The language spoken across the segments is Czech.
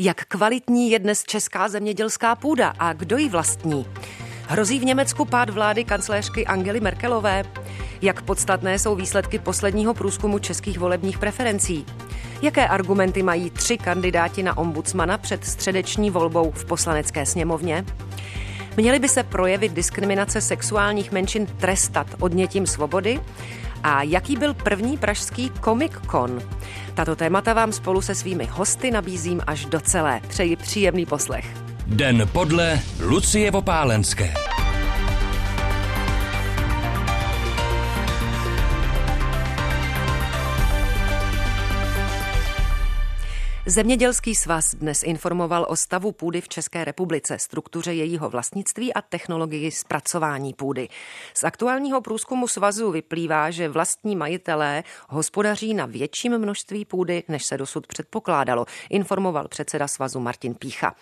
Jak kvalitní je dnes česká zemědělská půda a kdo ji vlastní? Hrozí v Německu pád vlády kancléřky Angely Merkelové? Jak podstatné jsou výsledky posledního průzkumu českých volebních preferencí? Jaké argumenty mají tři kandidáti na ombudsmana před středeční volbou v poslanecké sněmovně? Měly by se projevit diskriminace sexuálních menšin trestat odnětím svobody? A jaký byl první pražský Comic Con? Tato témata vám spolu se svými hosty nabízím až do celé. Přeji příjemný poslech. Den podle Lucie Vopálenské. Zemědělský svaz dnes informoval o stavu půdy v České republice, struktuře jejího vlastnictví a technologii zpracování půdy. Z aktuálního průzkumu svazu vyplývá, že vlastní majitelé hospodaří na větším množství půdy, než se dosud předpokládalo, informoval předseda svazu Martin Pícha.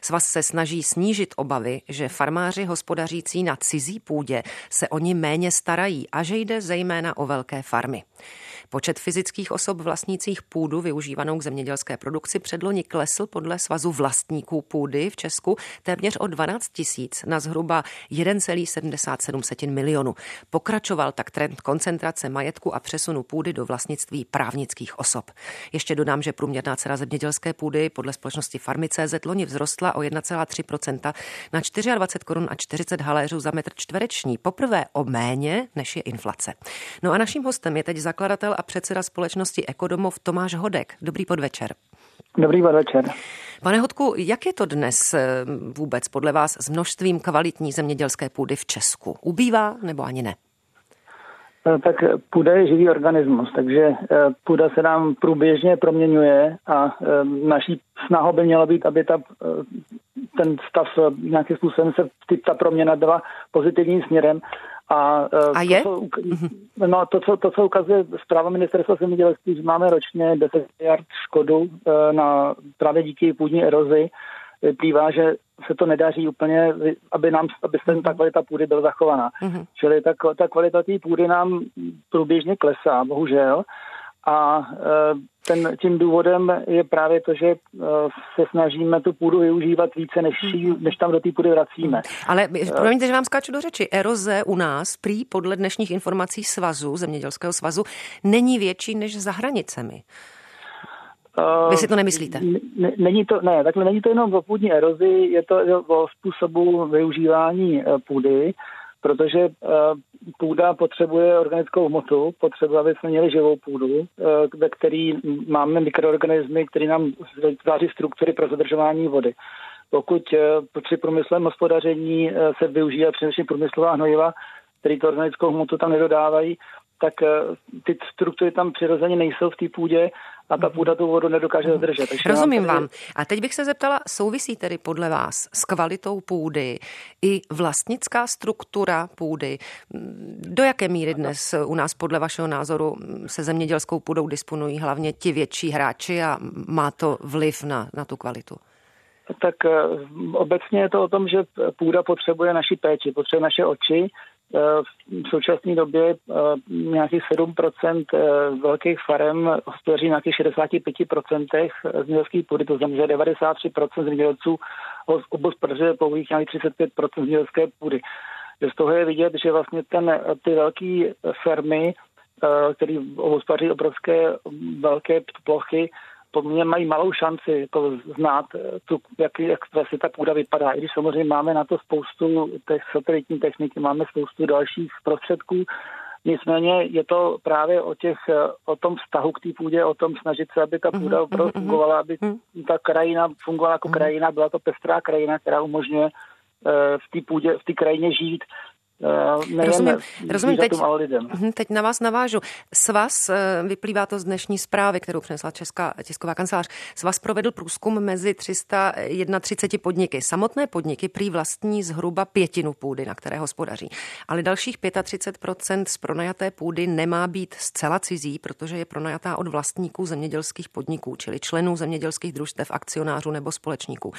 Svaz se snaží snížit obavy, že farmáři hospodařící na cizí půdě se o ní méně starají a že jde zejména o velké farmy. Počet fyzických osob vlastnících půdu využívanou k zemědělské produkci předloni klesl podle svazu vlastníků půdy v Česku téměř o 12 tisíc na zhruba 1,77 milionu. Pokračoval tak trend koncentrace majetku a přesunu půdy do vlastnictví právnických osob. Ještě dodám, že průměrná cena zemědělské půdy podle společnosti Farmy.cz loni vzrostla o 1,3% na 24 korun a 40 haléřů za metr čtvereční. Poprvé o méně, než je inflace. No a naším hostem je teď zakladatel a předseda společnosti Ekodomov Tomáš Hodek. Dobrý podvečer. Dobrý podvečer. Pane Hodku, jak je to dnes eh, vůbec podle vás s množstvím kvalitní zemědělské půdy v Česku? Ubývá nebo ani ne? Eh, tak půda je živý organismus, takže eh, půda se nám průběžně proměňuje a naší snahou by mělo být, aby ta, ten stav nějakým způsobem se ta proměna byla pozitivním směrem a, uh, a je? To, co, no, to, co, to, co ukazuje zpráva ministerstva zemědělství, že máme ročně 10 miliard škodu uh, na, právě díky půdní erozi, vyplývá, že se to nedaří úplně, aby nám, aby se ta kvalita půdy byla zachovaná. Uh-huh. Čili ta, ta kvalita té půdy nám průběžně klesá, bohužel. A e, ten, tím důvodem je právě to, že e, se snažíme tu půdu využívat více, než, mhm. než tam do té půdy vracíme. Ale promiňte, že vám skáču do řeči. Eroze u nás, prý podle dnešních informací svazu, zemědělského svazu, není větší než za hranicemi. Vy si to nemyslíte? Není to, ne, takhle není to jenom o půdní erozi, je to o způsobu využívání e, půdy protože eh, půda potřebuje organickou hmotu, potřebuje, aby jsme měli živou půdu, eh, ve který máme mikroorganismy, které nám vytváří struktury pro zadržování vody. Pokud eh, při průmyslovém hospodaření se využívá především průmyslová hnojiva, který to organickou hmotu tam nedodávají, tak ty struktury tam přirozeně nejsou v té půdě a ta půda tu vodu nedokáže mhm. zadržet. Takže Rozumím vám. A teď bych se zeptala, souvisí tedy podle vás s kvalitou půdy i vlastnická struktura půdy? Do jaké míry dnes u nás podle vašeho názoru se zemědělskou půdou disponují hlavně ti větší hráči a má to vliv na, na tu kvalitu? Tak eh, obecně je to o tom, že půda potřebuje naši péči, potřebuje naše oči, v současné době eh, nějakých 7% eh, velkých farem hospodaří na nějakých 65% zemědělských půdy, to znamená, že 93% zemědělců hospodaří pouhých nějakých 35% zemědělské půdy. Z toho je vidět, že vlastně ten, ty velké firmy, eh, které hospodaří obrovské velké plochy, mě mají malou šanci jako znát, eh, tu, jak, jak vlastně ta půda vypadá. I když samozřejmě máme na to spoustu těch satelitní techniky, máme spoustu dalších prostředků, Nicméně je to právě o, těch, eh, o tom vztahu k té půdě, o tom snažit se, aby ta půda mhm, opravdu mhm, fungovala, aby mhm. ta krajina fungovala jako krajina, byla to pestrá krajina, která umožňuje eh, v té půdě, v té krajině žít nejen rozumím, rozumím teď, lidem. Mhm, teď na vás navážu. Svaz, eh, vyplývá to z dnešní zprávy, kterou přinesla Česká tisková kancelář, Svaz provedl průzkum mezi 331 podniky. Samotné podniky prý vlastní zhruba pětinu půdy, na které hospodaří. Ale dalších 35% z pronajaté půdy nemá být zcela cizí, protože je pronajatá od vlastníků zemědělských podniků, čili členů zemědělských družstev, akcionářů nebo společníků.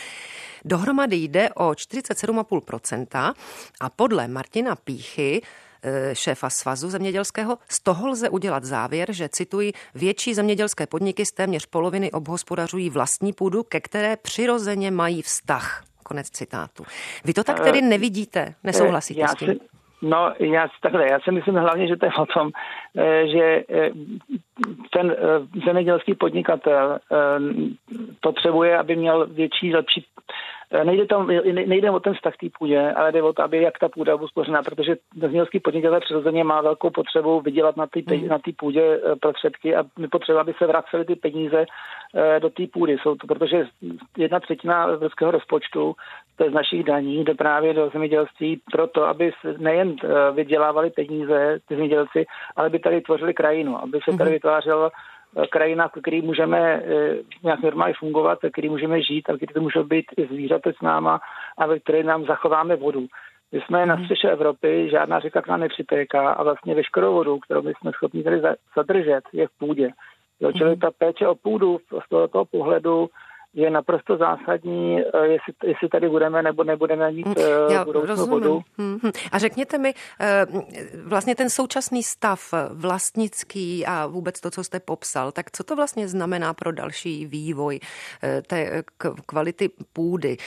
Dohromady jde o 47,5% a podle Martina Píchy eh, šéfa svazu zemědělského. Z toho lze udělat závěr, že cituji, větší zemědělské podniky z téměř poloviny obhospodařují vlastní půdu, ke které přirozeně mají vztah. Konec citátu. Vy to tak tedy nevidíte? Nesouhlasíte s tím? No, já, takhle, já si myslím hlavně, že to je o tom, eh, že eh, ten eh, zemědělský podnikatel potřebuje, aby měl větší, lepší Eh, nejde, tam, nejde o ten vztah té půdě, ale jde o to, aby jak ta půda byla spořená, protože zemědělský podnikatel přirozeně má velkou potřebu vydělat na té mm. na půdě eh, prostředky a my potřeba, aby se vracely ty peníze eh, do té půdy. Jsou to, protože jedna třetina evropského rozpočtu, to je z našich daní, jde právě do zemědělství proto, aby nejen vydělávali peníze ty zemědělci, ale by tady tvořili krajinu, aby se tady mhm. vytvářelo Eh, krajina, v které můžeme eh, nějak normálně fungovat, ve které můžeme žít a kde to můžou být i zvířata s náma a ve které nám zachováme vodu. My jsme na mhm. střeše Evropy, žádná řeka k nám nepřitéká a vlastně veškerou vodu, kterou my jsme schopni tady zadržet, je v půdě. Jo, čili mhm. ta péče o půdu z tohoto pohledu je naprosto zásadní, eh, jestli, jestli tady budeme nebo nebudeme mít uh, Já budoucnou vodu. Hmm, hmm. A řekněte mi, eh, vlastně ten současný stav vlastnický a vůbec to, co jste popsal, tak co to vlastně znamená pro další vývoj té kvality půdy?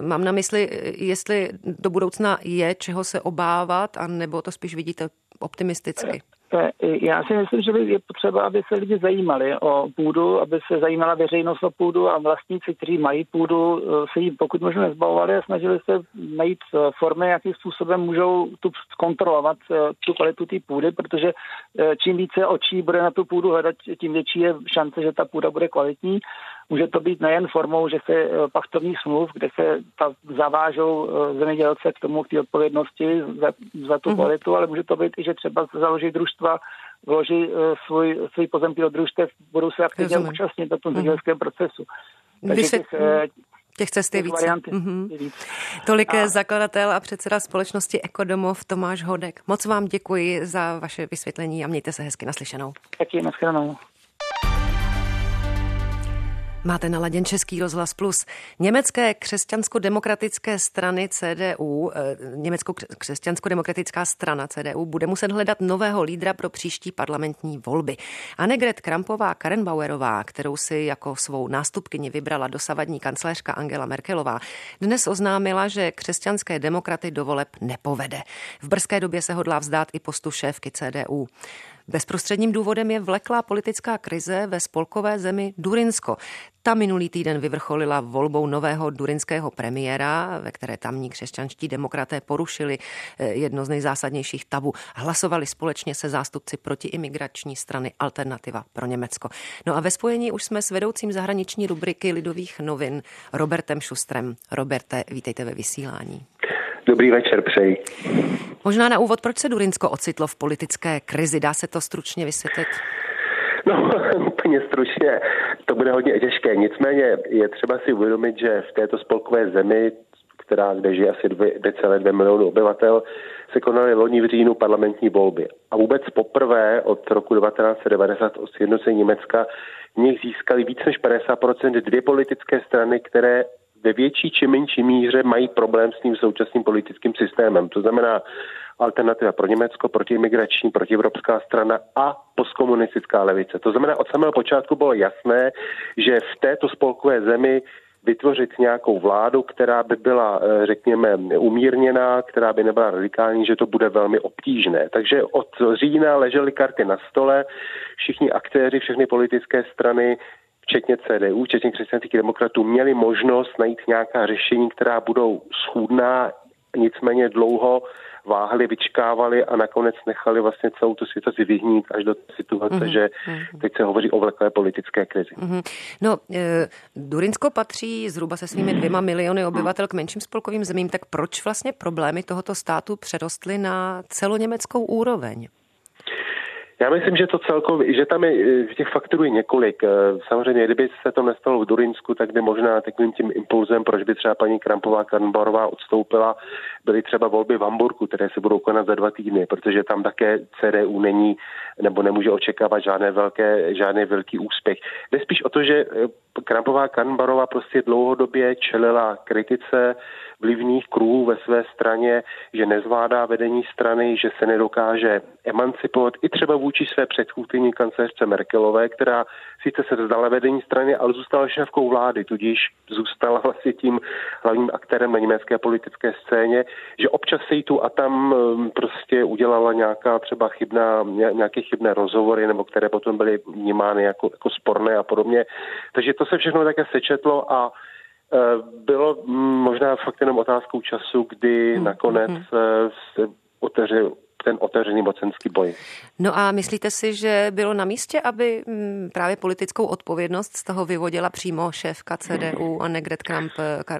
Mám na mysli, jestli do budoucna je čeho se obávat, a nebo to spíš vidíte optimisticky? Já si myslím, že je potřeba, aby se lidi zajímali o půdu, aby se zajímala veřejnost o půdu a vlastníci, kteří mají půdu, se jí pokud možno nezbavovali a snažili se najít eh, formy, jakým způsobem můžou tu kontrolovat tu kvalitu té půdy, protože čím více očí bude na tu půdu hledat, tím větší je šance, že ta půda bude kvalitní. Může to být nejen formou, že se pachtovních smluv, kde se ta zavážou zemědělce k tomu, k té odpovědnosti za, za tu mm-hmm. kvalitu, ale může to být i, že třeba družstvo družstva vloží eh, svůj, svůj pozemky do družstev, budou se aktivně Rozumím. účastnit na tom mhm. zemědělském procesu. Takže se... těch, eh, Těch cest je více. Mm-hmm. Tolik a... zakladatel a předseda společnosti Ekodomov Tomáš Hodek. Moc vám děkuji za vaše vysvětlení a mějte se hezky naslyšenou. Taky nashledanou. Máte naladěn Český rozhlas plus. Německé křesťansko-demokratické strany CDU, eh, Německo křesťansko-demokratická strana CDU bude muset hledat nového lídra pro příští parlamentní volby. Annegret Krampová Karenbauerová, kterou si jako svou nástupkyni vybrala dosavadní kancléřka Angela Merkelová, dnes oznámila, že křesťanské demokraty do voleb nepovede. V brzké době se hodlá vzdát i postu šéfky CDU. Bezprostředním důvodem je vleklá politická krize ve spolkové zemi Durinsko. Ta minulý týden vyvrcholila volbou nového durinského premiéra, ve které tamní křesťanští demokraté porušili eh, jedno z nejzásadnějších tabu. Hlasovali společně se zástupci protiimigrační strany Alternativa pro Německo. No a ve spojení už jsme s vedoucím zahraniční rubriky Lidových novin Robertem Šustrem. Roberte, vítejte ve vysílání. Dobrý večer, přeji. Možná na úvod, proč se Durinsko ocitlo v politické krizi? Dá se to stručně vysvětlit? No, úplně stručně, to bude hodně těžké. Nicméně je třeba si uvědomit, že v této spolkové zemi, která kde žije asi 2,2 milionu obyvatel, se konaly loni v říjnu parlamentní volby. A vůbec poprvé od roku 1990 od sjednocení Německa v nich získali více než 50% dvě politické strany, které ve větší či menší míře mají problém s tím současným politickým systémem. To znamená alternativa pro Německo, protiimigrační, protievropská strana a postkomunistická levice. To znamená, od samého počátku bylo jasné, že v této spolkové zemi vytvořit nějakou vládu, která by byla, eh, řekněme, umírněná, která by nebyla radikální, že to bude velmi obtížné. Takže od října ležely karty na stole, všichni aktéři, všechny politické strany včetně CDU, včetně křesťanských demokratů, měli možnost najít nějaká řešení, která budou schůdná, nicméně dlouho váhali, vyčkávali a nakonec nechali vlastně celou tu situaci vyhnít až do situace, mm-hmm. že mhm. teď se hovoří o vleklé politické krizi. Mm-hmm. No, e, Durinsko patří zhruba se svými dvěma miliony obyvatel k menším spolkovým zemím, tak proč vlastně problémy tohoto státu přerostly na celoněmeckou úroveň? Já myslím, že to celkově, že tam je těch faktorů je několik. Eh, samozřejmě, kdyby se to nestalo v Durinsku, tak by možná takovým tím impulzem, proč by třeba paní Krampová Karnbarová odstoupila, byly třeba volby v Hamburgu, které se budou konat za dva týdny, protože tam také CDU není nebo nemůže očekávat žádné velké, žádný velký úspěch. Jde spíš o to, že eh, Krampová Karnbarová prostě dlouhodobě čelila kritice vlivných kruhů ve své straně, že nezvládá vedení strany, že se nedokáže emancipovat i třeba vůči své předchůdkyni kancelářce Merkelové, která sice se vzdala vedení strany, ale zůstala šéfkou vlády, tudíž zůstala vlastně tím hlavním aktérem na německé politické scéně, že občas se jí tu a tam um, prostě udělala nějaká třeba chybná, nějaké chybné rozhovory, nebo které potom byly vnímány jako, jako sporné a podobně. Takže to se všechno také sečetlo a bylo možná fakt jenom otázkou času, kdy hmm. nakonec hmm. se otevřel ten otevřený mocenský boj. No a myslíte si, že bylo na místě, aby právě politickou odpovědnost z toho vyvodila přímo šéfka CDU a Negret Kramp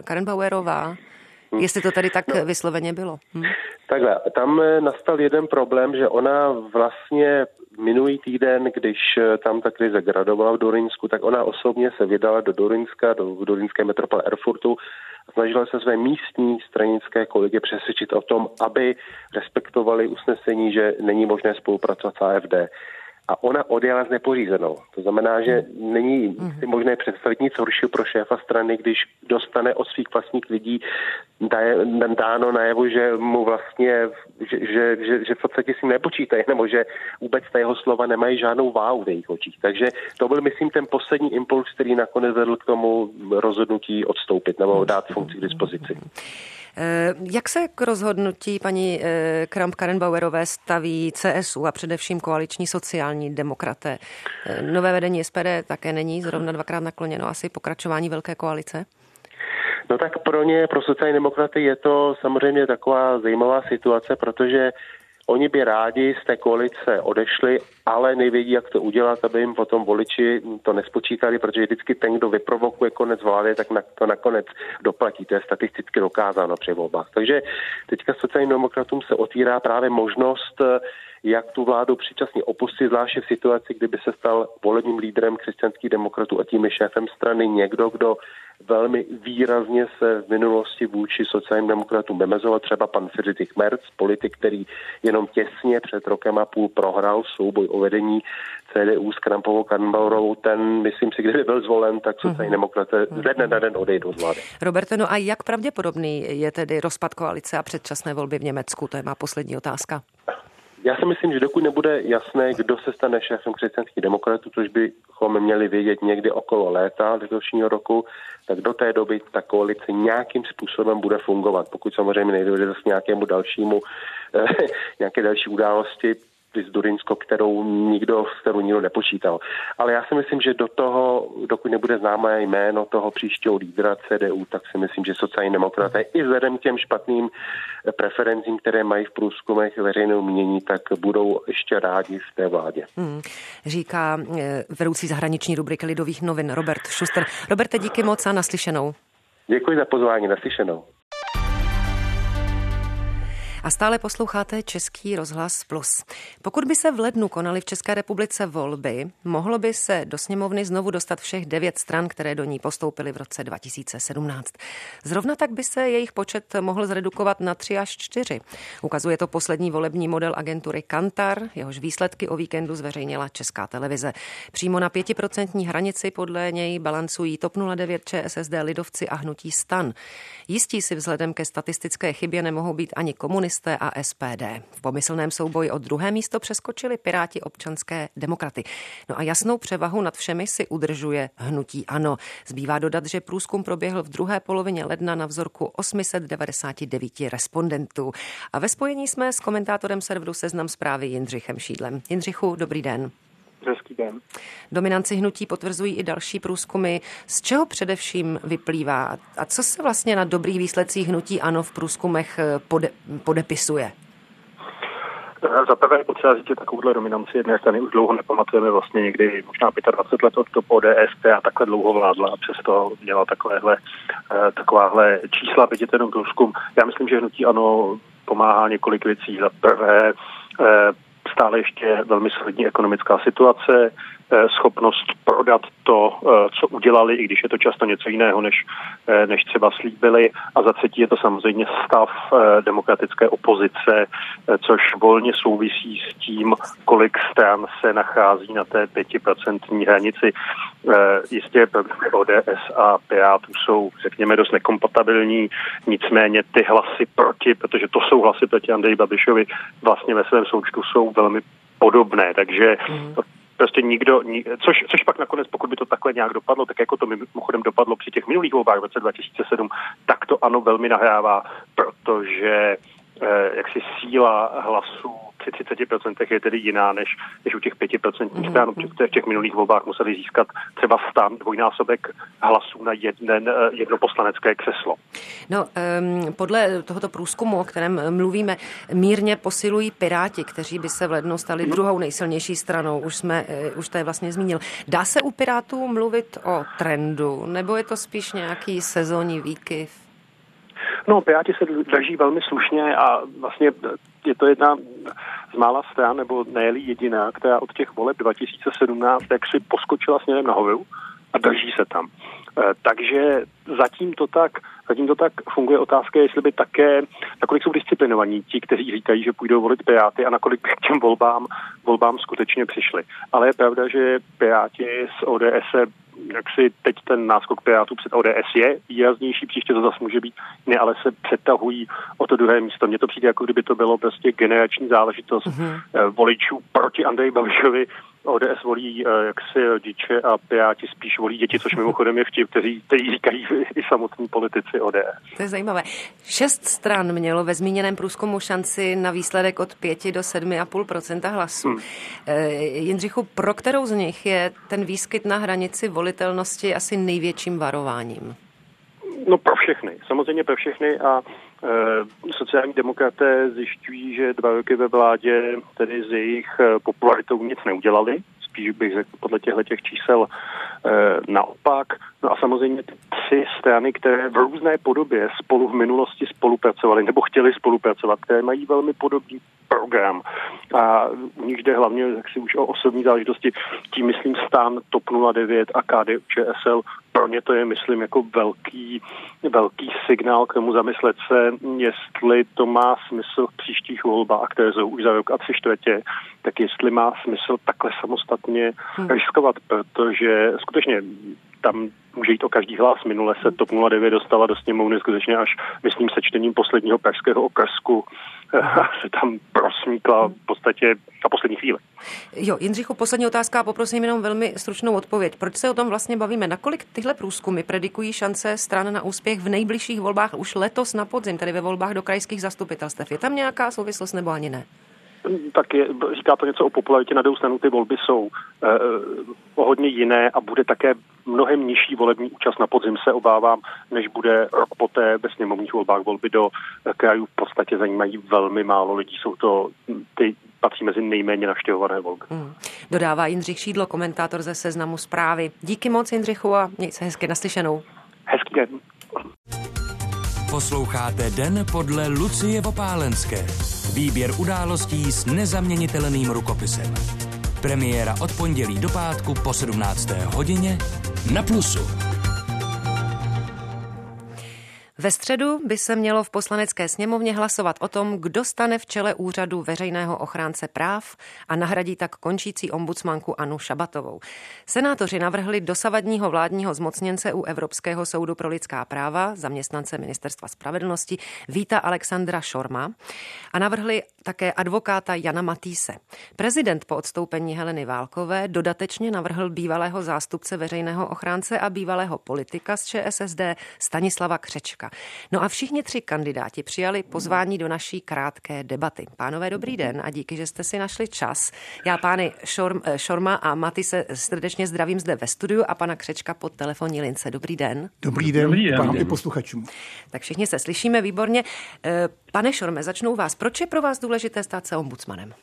Karenbauerová? Hmm. Jestli to tady tak no. vysloveně bylo. Hm? Takhle, tam eh, nastal jeden problém, že ona vlastně minulý týden, když eh, tam ta krize gradovala v Dorinsku, tak ona osobně se vydala do Dorinska, do Dorinské metropole Erfurtu a snažila se své místní stranické kolegy přesvědčit o tom, aby respektovali usnesení, že není možné spolupracovat s AFD a ona odjela s nepořízenou. To znamená, že není si možné představit nic horšího pro šéfa strany, když dostane od svých vlastních lidí dáno najevo, že mu vlastně, že, že, že, že v podstatě si nepočítají, nebo že vůbec ta jeho slova nemají žádnou váhu v jejich očích. Takže to byl, myslím, ten poslední impuls, který nakonec vedl k tomu rozhodnutí odstoupit nebo dát funkci k dispozici. Eh, jak se k rozhodnutí paní eh, Kramp Karenbauerové staví CSU a především koaliční sociální demokraté? Eh, nové vedení SPD také není zrovna dvakrát nakloněno asi pokračování velké koalice? No tak pro ně, pro sociální demokraty je to samozřejmě taková zajímavá situace, protože Oni by rádi z té koalice odešli, ale nevědí, jak to udělat, aby jim potom voliči to nespočítali, protože vždycky ten, kdo vyprovokuje konec vlády, tak na to nakonec doplatí. To je statisticky dokázáno při volbách. Takže teďka sociálním demokratům se otvírá právě možnost jak tu vládu předčasně opustit, zvláště v situaci, kdyby se stal volebním lídrem křesťanských demokratů a tím je šéfem strany někdo, kdo velmi výrazně se v minulosti vůči sociálním demokratům vymezoval, třeba pan Friedrich Merz, politik, který jenom těsně před rokem a půl prohrál souboj o vedení CDU s Krampovou Karnbaurovou, ten, myslím si, kdyby byl zvolen, tak sociální mhm. demokraté ze dne na den odejdou z vlády. Roberte, no a jak pravděpodobný je tedy rozpad koalice a předčasné volby v Německu? To je má poslední otázka. Já si myslím, že dokud nebude jasné, kdo se stane šéfem křesťanských demokratů, což bychom měli vědět někdy okolo léta letošního roku, tak do té doby ta koalice nějakým způsobem bude fungovat. Pokud samozřejmě nejde zase nějakému dalšímu, nějaké další události, z Durinsko, kterou nikdo, s kterou nikdo nepočítal. Ale já si myslím, že do toho, dokud nebude známé jméno toho příštího lídra CDU, tak si myslím, že sociální demokraté i vzhledem k těm špatným preferencím, které mají v průzkumech veřejného mění, tak budou ještě rádi v té vládě. Hmm, říká eh, vedoucí zahraniční rubriky Lidových novin Robert Schuster. Roberte, díky moc a naslyšenou. Děkuji za pozvání, naslyšenou. A stále posloucháte Český rozhlas Plus. Pokud by se v lednu konaly v České republice volby, mohlo by se do sněmovny znovu dostat všech devět stran, které do ní postoupily v roce 2017. Zrovna tak by se jejich počet mohl zredukovat na tři až čtyři. Ukazuje to poslední volební model agentury Kantar, jehož výsledky o víkendu zveřejnila Česká televize. Přímo na pětiprocentní hranici podle něj balancují TOP 09, ČSSD, Lidovci a Hnutí Stan. Jistí si vzhledem ke statistické chybě nemohou být ani komunisté, komunisté a SPD. V pomyslném souboji o druhé místo přeskočili Piráti občanské demokraty. No a jasnou převahu nad všemi si udržuje hnutí ANO. Zbývá dodat, že průzkum proběhl v druhé polovině ledna na vzorku 899 respondentů. A ve spojení jsme s komentátorem serveru Seznam zprávy Jindřichem Šídlem. Jindřichu, dobrý den. Hezký den. Dominanci hnutí potvrzují i další průzkumy. Z čeho především vyplývá a co se vlastně na dobrých výsledcích hnutí ANO v průzkumech eh, pode, podepisuje? Eh, za prvé je potřeba říct, že takovouhle dominanci jedné strany už dlouho nepamatujeme vlastně někdy možná 25 let od toho ODS, která takhle dlouho vládla a přesto měla takovéhle, eh, takováhle čísla, vidíte jenom průzkum. Já myslím, že hnutí ano pomáhá několik věcí. Za prvé stále ještě velmi solidní ekonomická situace, schopnost prodat to, co udělali, i když je to často něco jiného, než, než třeba slíbili. A za třetí je to samozřejmě stav demokratické opozice, což volně souvisí s tím, kolik stran se nachází na té pětiprocentní hranici. Jistě ODS a Pirátů jsou, řekněme, dost nekompatibilní, nicméně ty hlasy proti, protože to jsou hlasy proti Andreji Babišovi, vlastně ve svém součtu jsou velmi podobné, takže mm. Prostě nikdo, což, což pak nakonec, pokud by to takhle nějak dopadlo, tak jako to mimochodem dopadlo při těch minulých volbách v roce 2007, tak to ano velmi nahrává, protože eh, jaksi síla hlasů při 30% je tedy jiná než, než u těch 5% mm-hmm. stran, které v těch minulých volbách museli získat třeba stán dvojnásobek hlasů na jeden, eh, jedno poslanecké křeslo. No, um, podle tohoto průzkumu, o kterém mluvíme, mírně posilují Piráti, kteří by se v lednu stali mm-hmm. druhou nejsilnější stranou. Už, jsme, uh, už to je vlastně zmínil. Dá se u Pirátů mluvit o trendu, nebo je to spíš nějaký sezónní výkyv? No, Piráti se drží velmi slušně a vlastně je to jedna z mála stran, nebo ne jediná, která od těch voleb 2017 jak si poskočila směrem nahoru a drží se tam. E, takže zatím to tak, zatím to tak funguje. Otázka jestli by také, nakolik jsou disciplinovaní ti, kteří říkají, že půjdou volit Piráty a nakolik by k těm volbám, volbám skutečně přišli. Ale je pravda, že Piráti z ODS se jak si teď ten náskok Pirátů před ODS je výraznější, příště to zase může být ne, ale se přetahují o to druhé místo. Mně to přijde, jako kdyby to bylo prostě generační záležitost mm-hmm. voličů proti Andreji Babišovi, ODS volí uh, jaksi rodiče a Piráti spíš volí děti, což mimochodem je vtip, kteří, kteří říkají i samotní politici ODS. To je zajímavé. Šest stran mělo ve zmíněném průzkumu šanci na výsledek od 5 do 7,5% hlasů. Hmm. Eh, Jindřichu, pro kterou z nich je ten výskyt na hranici volitelnosti asi největším varováním? No pro všechny, samozřejmě pro všechny a e, sociální demokraté zjišťují, že dva roky ve vládě tedy z jejich e, popularitou nic neudělali, spíš bych řekl podle těchto těch čísel e, naopak. No a samozřejmě ty tři strany, které v různé podobě spolu v minulosti spolupracovaly nebo chtěli spolupracovat, které mají velmi podobný program a u nich jde hlavně jak si už o osobní záležitosti, tím myslím stán TOP 09 a KDU ČSL pro ně to je, myslím, jako velký, velký signál k tomu zamyslet se, jestli to má smysl v příštích volbách, které jsou už za rok a tři čtvrtě, tak jestli má smysl takhle samostatně hmm. riskovat, protože skutečně tam může jít o každý hlas. Minule se TOP 09 dostala do sněmovny skutečně až, myslím, sečtením posledního pražského okresku se tam prosmíkla v podstatě na poslední chvíli. Jo, Jindřichu, poslední otázka a poprosím jenom velmi stručnou odpověď. Proč se o tom vlastně bavíme? Nakolik tyhle průzkumy predikují šance stran na úspěch v nejbližších volbách už letos na podzim, tedy ve volbách do krajských zastupitelstev? Je tam nějaká souvislost nebo ani ne? tak je, říká to něco o popularitě. Na druhou stranu ty volby jsou eh, o hodně jiné a bude také mnohem nižší volební účast na podzim se obávám, než bude rok poté ve sněmovních volbách volby do eh, krajů v podstatě zajímají velmi málo lidí. Jsou to ty patří mezi nejméně navštěvované volby. Hmm. Dodává Jindřich Šídlo, komentátor ze Seznamu zprávy. Díky moc Jindřichu a měj se hezky naslyšenou. Hezký den. Posloucháte Den podle Lucie Vopálenské. Výběr událostí s nezaměnitelným rukopisem. Premiéra od pondělí do pátku po 17. hodině na Plusu. Ve středu by se mělo v poslanecké sněmovně hlasovat o tom, kdo stane v čele úřadu veřejného ochránce práv a nahradí tak končící ombudsmanku Anu Šabatovou. Senátoři navrhli dosavadního vládního zmocněnce u Evropského soudu pro lidská práva, zaměstnance Ministerstva spravedlnosti Víta Alexandra Šorma a navrhli také advokáta Jana Matýse. Prezident po odstoupení Heleny Válkové dodatečně navrhl bývalého zástupce veřejného ochránce a bývalého politika z ČSSD Stanislava Křečka. No a všichni tři kandidáti přijali pozvání do naší krátké debaty. Pánové, dobrý den a díky, že jste si našli čas. Já pány Šorm, eh, Šorma a Maty se srdečně zdravím zde ve studiu a pana Křečka pod telefonní lince. Dobrý den. Dobrý den, dobrý den. i posluchačům. Tak všichni se slyšíme výborně. Eh, pane Šorme, začnu vás. Proč je pro vás důležité stát se ombudsmanem?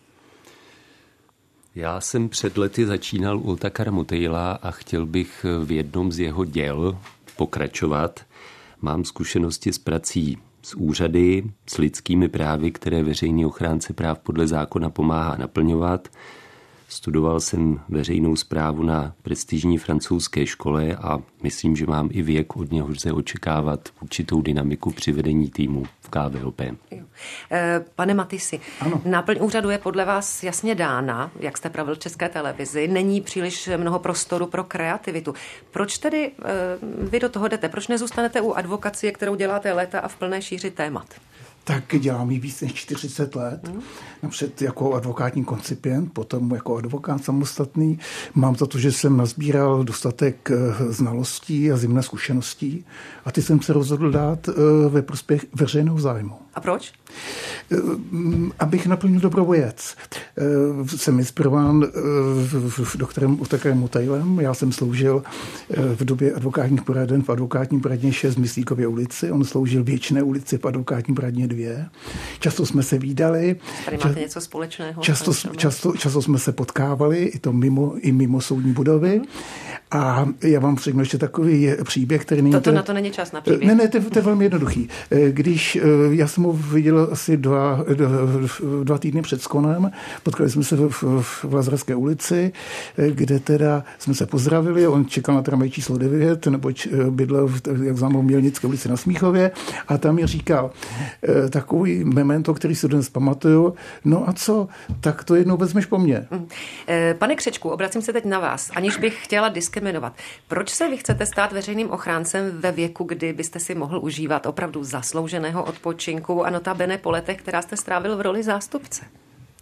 Já jsem před lety začínal u Takara Mutejla a chtěl bych v jednom z jeho děl pokračovat. Mám zkušenosti s prací s úřady, s lidskými právy, které veřejný ochránce práv podle zákona pomáhá naplňovat. Studoval jsem veřejnou zprávu na prestižní francouzské škole a myslím, že mám i věk, od něho lze očekávat určitou dynamiku při vedení týmu v KVOP. Eh, pane Matisi, ano. náplň úřadu je podle vás jasně dána, jak jste pravil v České televizi. Není příliš mnoho prostoru pro kreativitu. Proč tedy eh, vy do toho jdete? Proč nezůstanete u advokacie, kterou děláte léta a v plné šíři témat? Tak dělám ji víc než 40 let. Hmm. Napřed jako advokátní koncipient, potom jako advokát samostatný. Mám za to, že jsem nazbíral dostatek eh, znalostí a zimné zkušeností a ty jsem se rozhodl dát eh, ve prospěch veřejného zájmu. A proč? Eh, abych naplnil dobrou věc. Jsem inspirován doktorem Utakarem Mutajlem. Já jsem sloužil v době advokátních poraden v advokátní poradně 6 Myslíkově ulici. On sloužil věčné ulici v advokátní poradně dvě. Často jsme se výdali. Tady máte něco společného. Často, často, často jsme se potkávali, i to mimo, i mimo soudní budovy. A já vám řeknu ještě takový příběh, který není... To, to na to není čas na příběh. Ne, ne, to, to je velmi jednoduchý. Když já jsem ho viděl asi dva, dva týdny před skonem, potkali jsme se v, v, v Lazarské ulici, kde teda jsme se pozdravili, on čekal na tramvaj číslo 9, neboť bydlel, jak znám, Mělnické ulici na Smíchově a tam mi říkal, takový memento, který si dnes pamatuju. No a co? Tak to jednou vezmeš po mně. Mm. Eh, pane Křečku, obracím se teď na vás, aniž bych chtěla diskriminovat. Proč se vy chcete stát veřejným ochráncem ve věku, kdy byste si mohl užívat opravdu zaslouženého odpočinku a notabene po letech, která jste strávil v roli zástupce?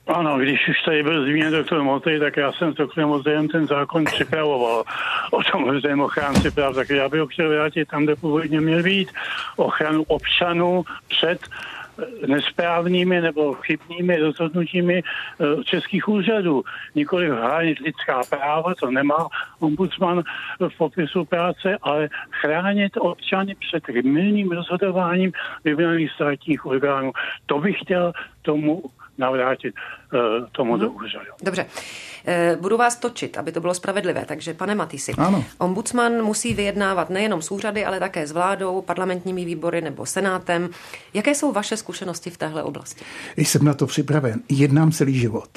Ano, když už tady byl zmíněn doktor Motej, tak já jsem s doktorem Motejem ten zákon připravoval o tom veřejném ochránci práv, tak já bych ho chtěl vrátit tam, kde původně měl být. Ochranu občanů před nesprávnými nebo chybnými rozhodnutími eh, českých úřadů. Nikoli chránit lidská práva, to nemá ombudsman v popisu práce, ale chránit občany před milným rozhodováním vybraných státních orgánů. To bych chtěl tomu navrátit uh, tomu do úřadu. Dobře. Eh, budu vás točit, aby to bylo spravedlivé. Takže, pane Matisi, ano. ombudsman musí vyjednávat nejenom s úřady, ale také s vládou, parlamentními výbory nebo senátem. Jaké jsou vaše zkušenosti v téhle oblasti? Jsem na to připraven. Jednám celý život.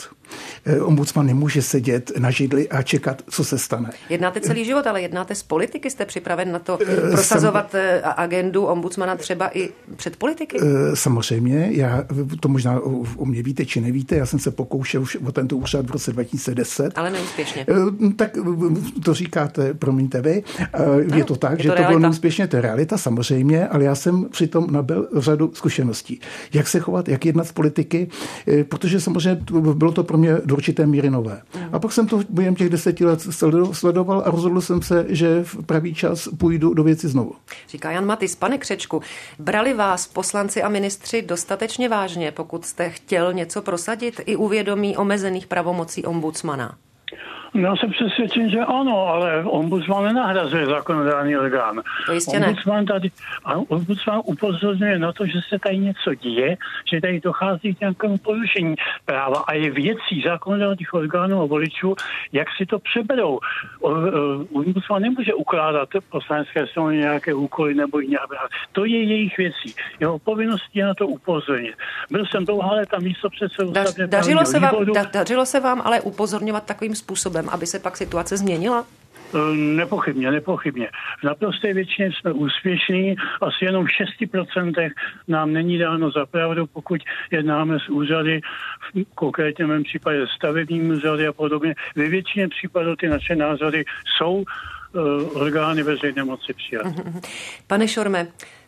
Eh, ombudsman nemůže sedět na židli a čekat, co se stane. Jednáte celý život, ale jednáte s politiky? Jste připraven na to eh, prosazovat Sam... agendu ombudsmana třeba i před politiky? Samozřejmě. Já, to možná o mě víte, či nevíte. Já jsem se pokoušel už o tento úřad v roce 2000 2010. Ale neúspěšně. Eh, tak to říkáte, promiňte vy. Eh, je to tak, je že to, to bylo neúspěšně, to je realita samozřejmě, ale já jsem přitom nabil řadu zkušeností. Jak se chovat, jak jednat s politiky, eh, protože samozřejmě bylo to pro mě do určité míry nové. Mm. A pak jsem to během těch deseti let sledoval a rozhodl jsem se, že v pravý čas půjdu do věci znovu. Říká Jan Matis, pane Křečku, brali vás poslanci a ministři dostatečně vážně, pokud jste chtěl něco prosadit i uvědomí omezených pravomocí ombudsmana? Já jsem přesvědčen, že ano, ale ombudsman nenahrazuje zákonodárný orgán. To jistě ombudsman ne. Tady, a ombudsman upozorňuje na to, že se tady něco děje, že tady dochází k nějakému porušení práva a je věcí zákonodárných orgánů a voličů, jak si to přeberou. Ombudsman nemůže ukládat poslanecké strany nějaké úkoly nebo jiné. To je jejich věcí. Jeho povinností je na to upozornit. Byl jsem dlouhá léta místo předsedu da, dařilo, se vám, da, dařilo se vám ale upozorňovat takovým způsobem, způsobem, aby se pak situace změnila? E, nepochybně, nepochybně. V naprosté většině jsme úspěšní, asi jenom v 6% nám není dáno za pravdu, pokud jednáme s úřady, konkrétně v mém případě stavebním úřady a podobně. Ve většině případů ty naše názory jsou e, orgány veřejné moci přijaté. Pane Šorme,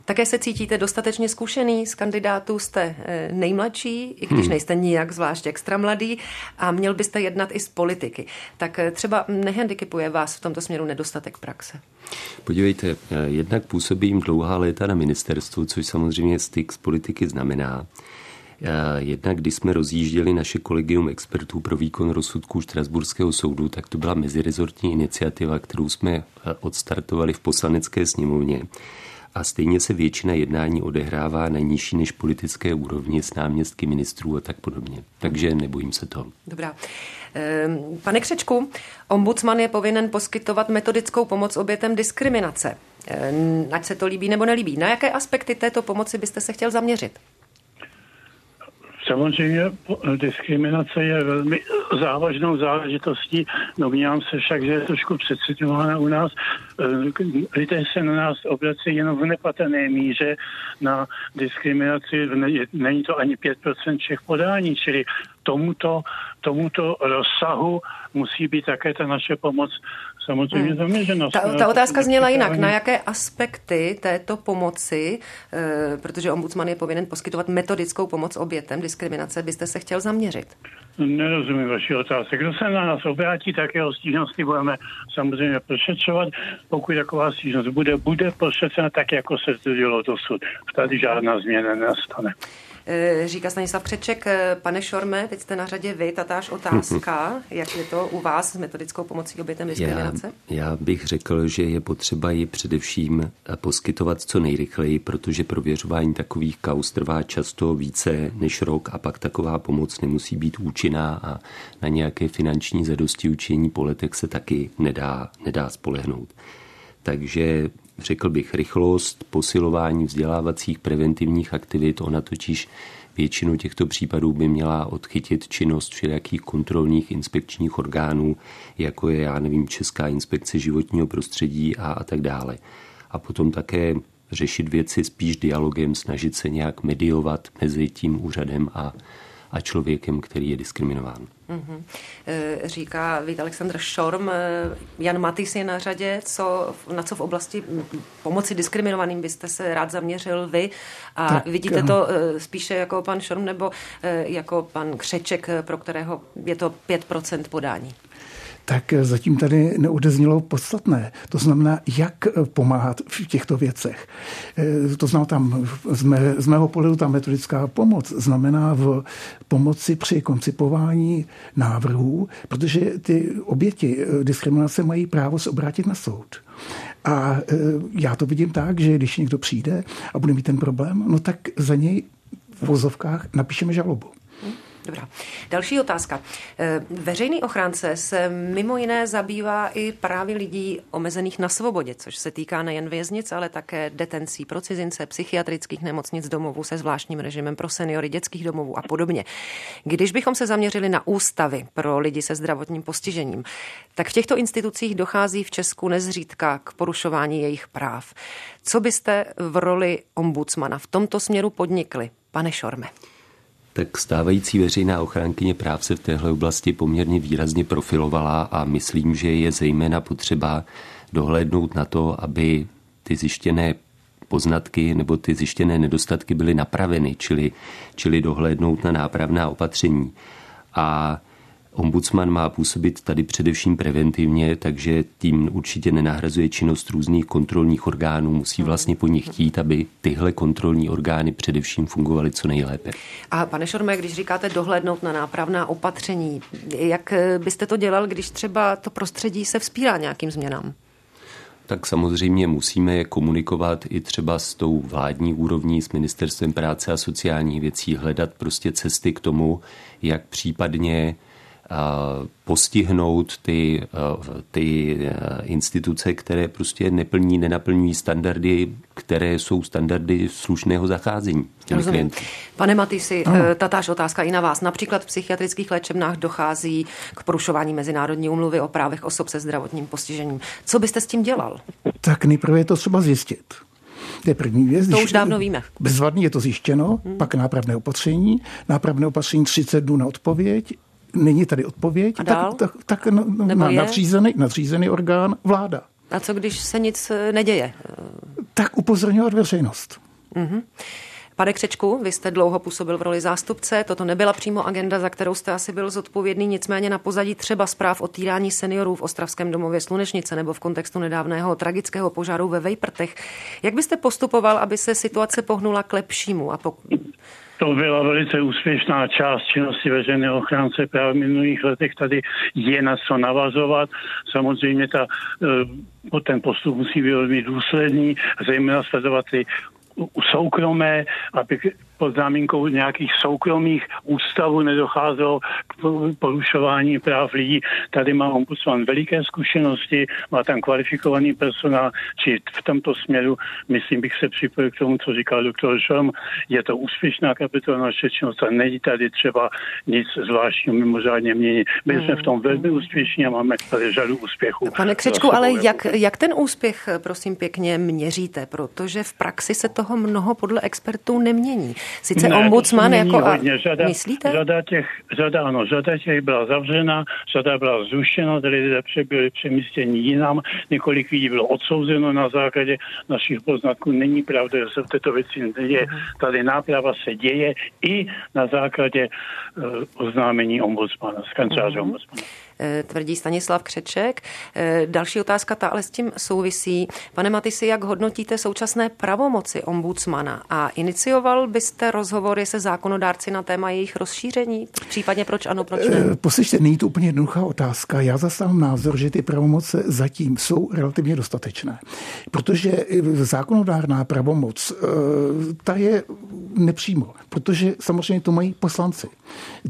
také se cítíte dostatečně zkušený z kandidátů, jste eh, nejmladší, i když hmm. nejste nijak zvlášť extra mladý a měl byste jednat i z politiky. Tak eh, třeba nehandicapuje vás v tomto směru nedostatek praxe? Podívejte, eh, jednak působím dlouhá léta na ministerstvu, což samozřejmě styk z politiky znamená. Jednak, když jsme rozjížděli naše kolegium expertů pro výkon rozsudků Štrasburského soudu, tak to byla mezirezortní iniciativa, kterou jsme odstartovali v poslanecké sněmovně a stejně se většina jednání odehrává na nižší než politické úrovni s náměstky ministrů a tak podobně. Takže nebojím se toho. Dobrá. Ehm, pane Křečku, ombudsman je povinen poskytovat metodickou pomoc obětem diskriminace. Ehm, ať se to líbí nebo nelíbí. Na jaké aspekty této pomoci byste se chtěl zaměřit? Samozřejmě diskriminace je velmi závažnou záležitostí. Domnívám se však, že je trošku přecitována u nás. Lidé se na nás obrací jenom v nepatrné míře na diskriminaci. Není to ani 5% všech podání, čili tomuto, tomuto rozsahu musí být také ta naše pomoc samozřejmě hmm. zaměřena. Ta, ta otázka zněla jinak. Na jaké aspekty této pomoci, e, protože ombudsman je povinen poskytovat metodickou pomoc obětem diskriminace, byste se chtěl zaměřit? Nerozumím vaši otázky. Kdo se na nás obrátí, tak jeho stížnosti budeme samozřejmě prošetřovat. Pokud taková stížnost bude, bude prošetřena tak, jako se to dělo dosud. Tady žádná změna nastane. Eh, říká Stanislav Křeček, eh, pane Šorme, teď jste na řadě vy, tatáž otázka, jak je to u vás s metodickou pomocí obětem diskriminace? Já, já bych řekl, že je potřeba ji především eh, poskytovat co nejrychleji, protože prověřování takových kaus trvá často více než rok a pak taková pomoc nemusí být účinná a na nějaké finanční zadosti učení po letech se taky nedá, nedá spolehnout. Takže řekl bych, rychlost, posilování vzdělávacích preventivních aktivit. Ona totiž většinu těchto případů by měla odchytit činnost všelijakých kontrolních inspekčních orgánů, jako je, já nevím, Česká inspekce životního prostředí a, a tak dále. A potom také řešit věci spíš dialogem, snažit se nějak mediovat mezi tím úřadem a, a člověkem, který je diskriminován. Mm-hmm. Říká Vít Aleksandr Šorm. Eh, Jan Matis je na řadě. Co, na co v oblasti pomoci diskriminovaným byste se rád zaměřil vy? A tak, vidíte to eh, spíše jako pan Šorm nebo jako pan Křeček, pro kterého je to 5% podání? Tak zatím tady neodeznělo podstatné. To znamená, jak pomáhat v těchto věcech. Eh, to znamená tam z, mé, z mého pohledu ta metodická pomoc znamená v pomoci při koncipování návrhů, protože ty oběti eh, diskriminace mají právo se obrátit na soud. A eh, já to vidím tak, že když někdo přijde a bude mít ten problém, no tak za něj v vozovkách napíšeme žalobu. Dobrá. Další otázka. Eh, veřejný ochránce se mimo jiné zabývá i právě lidí omezených na svobodě, což se týká nejen věznic, ale také detencí pro cizince, psychiatrických nemocnic domovů se zvláštním režimem pro seniory, dětských domovů a podobně. Když bychom se zaměřili na ústavy pro lidi se zdravotním postižením, tak v těchto institucích dochází v Česku nezřídka k porušování jejich práv. Co byste v roli ombudsmana v tomto směru podnikli, pane Šorme? Tak stávající veřejná ochránkyně práv se v téhle oblasti poměrně výrazně profilovala a myslím, že je zejména potřeba dohlédnout na to, aby ty zjištěné poznatky nebo ty zjištěné nedostatky byly napraveny, čili, čili dohlédnout na nápravná opatření. A Ombudsman má působit tady především preventivně, takže tím určitě nenahrazuje činnost různých kontrolních orgánů. Musí vlastně po nich chtít, aby tyhle kontrolní orgány především fungovaly co nejlépe. A pane Šorme, když říkáte dohlednout na nápravná opatření, jak byste to dělal, když třeba to prostředí se vzpírá nějakým změnám? tak samozřejmě musíme je komunikovat i třeba s tou vládní úrovní, s Ministerstvem práce a sociálních věcí, hledat prostě cesty k tomu, jak případně postihnout ty, ty instituce, které prostě neplní, nenaplňují standardy, které jsou standardy slušného zacházení. Pane. Eh, tatáž otázka i na vás. Například v psychiatrických léčebnách dochází k porušování Mezinárodní umluvy o právech osob se zdravotním postižením. Co byste s tím dělal? Tak nejprve je to třeba zjistit. To je první věc. To už dávno víme. Bezvadný je to zjištěno, hmm. pak nápravné opatření, nápravné opatření 30 dnů na odpověď, není tady odpověď, A dál? tak, tak, tak na, na, nadřízený, nadřízený orgán vláda. A co když se nic eh, neděje? Tak upozorňovat veřejnost. Mm-hmm. Pane Křečku, vy jste dlouho působil v roli zástupce, toto nebyla přímo agenda, za kterou jste asi byl zodpovědný, nicméně na pozadí třeba zpráv o týrání seniorů v Ostravském domově Slunečnice nebo v kontextu nedávného tragického požáru ve Vejprtech. Jak byste postupoval, aby se situace pohnula k lepšímu? A pokud to byla velice úspěšná část činnosti veřejného ochránce právě v minulých letech. Tady je na co navazovat. Samozřejmě ta, eh, ten postup musí být velmi důsledný, zejména sledovat ty soukromé, aby pod záminkou nějakých soukromých ústavů nedocházelo k porušování práv lidí. Tady má ombudsman veliké zkušenosti, má tam kvalifikovaný personál, či v tomto směru, myslím, bych se připojil k tomu, co říkal doktor Šom, je to úspěšná kapitola naše činnost a není tady třeba nic zvláštního mimořádně měnit. My jsme v tom velmi úspěšní a máme tady řadu úspěchů. Pane Křečku, ale jak, jak ten úspěch, prosím pěkně, měříte? Protože v praxi se toho mnoho podle expertů nemění. Sice ne, ombudsman jako... A... Řada, myslíte? Řada těch, řada, ano, řada těch byla zavřena, řada byla zrušena, lidé byli přemístěni jinam, několik lidí bylo odsouzeno na základě našich poznatků. Není pravda, že se v této věci neděje. Mhm. Tady náprava se děje i na základě uh, oznámení ombudsmana, z kanceláře uh-huh. ombudsmana. Eh, tvrdí Stanislav Křeček. Eh, další otázka, ta ale s tím souvisí. Pane Matisi, jak hodnotíte současné pravomoci ombudsmana a inicioval byste rozhovory se zákonodárci na téma jejich rozšíření? Případně proč ano, proč ne? Eh, poslyšte, není to úplně jednoduchá otázka. Já zastávám názor, že ty pravomoce zatím jsou relativně dostatečné, protože zákonodárná pravomoc, ta je nepřímo, protože samozřejmě to mají poslanci.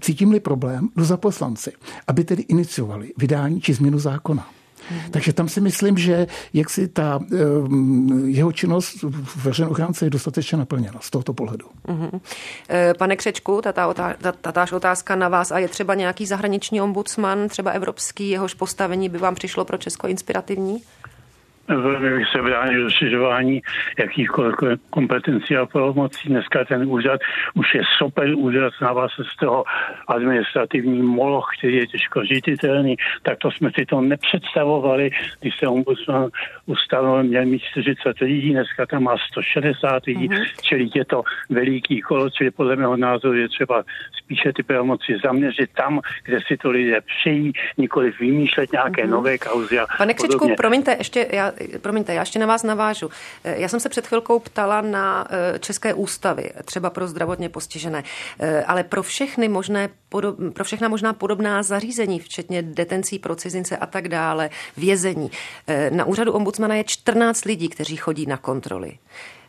Cítím-li problém, jdu za poslanci, aby tedy inicioval iniciovali vydání či změnu zákona. Hmm. Takže tam si myslím, že jak si ta jeho činnost veřejné ochránce je dostatečně naplněna z tohoto pohledu. Hmm. Pane Křečku, tatáž otázka na vás. A je třeba nějaký zahraniční ombudsman, třeba evropský, jehož postavení by vám přišlo pro Česko inspirativní? Velmi bych se bránil rozšiřování jakýchkoliv kompetencí a pravomocí. Dneska ten úřad už je super úřad, znává se z toho administrativní moloch, který je těžko říditelný, tak to jsme si to nepředstavovali, když se ombudsman ustavil, měl mít 40 lidí, dneska tam má 160 lidí, mm-hmm. čili je to veliký kolo, čili podle mého názoru je třeba spíše ty pravomoci zaměřit tam, kde si to lidé přejí, nikoli vymýšlet nějaké mm-hmm. nové kauzy. Pane Křečku, promiňte, ještě já promiňte, já ještě na vás navážu. Eh, já jsem se před chvilkou ptala na eh, České ústavy, třeba pro zdravotně postižené, eh, ale pro všechny možné, pro všechna možná podobná zařízení, včetně detencí pro cizince a tak dále, vězení. Na úřadu ombudsmana je 14 lidí, kteří chodí na kontroly.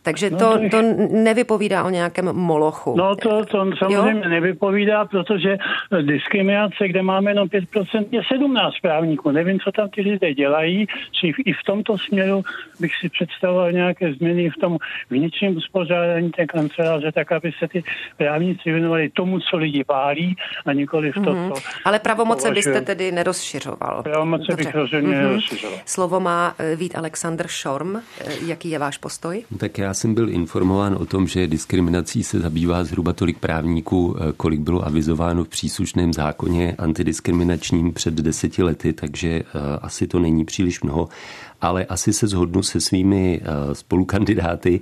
Takže no, to, to, to nevypovídá o nějakém molochu. No to, to samozřejmě jo? nevypovídá, protože diskriminace, kde máme jenom 5%, je 17 právníků. Nevím, co tam ty lidé dělají, či i v tomto směru bych si představoval nějaké změny v tom vnitřním uspořádání té kanceláře, tak aby se ty právníci věnovali tomu, co lidi pálí a nikoli v to, mm-hmm. co... Ale pravomoce považuji. byste tedy nerozšiřoval. Pravomoce Dobře. bych rozhodně mm-hmm. nerozšiřoval. Slovo má eh, Vít Alexander Šorm. Eh, jaký je váš postoj? Tak já jsem byl informován o tom, že diskriminací se zabývá zhruba tolik právníků, eh, kolik bylo avizováno v příslušném zákoně antidiskriminačním před deseti lety, takže eh, asi to není příliš mnoho, ale asi se zhodnu se svými eh, spolukandidáty,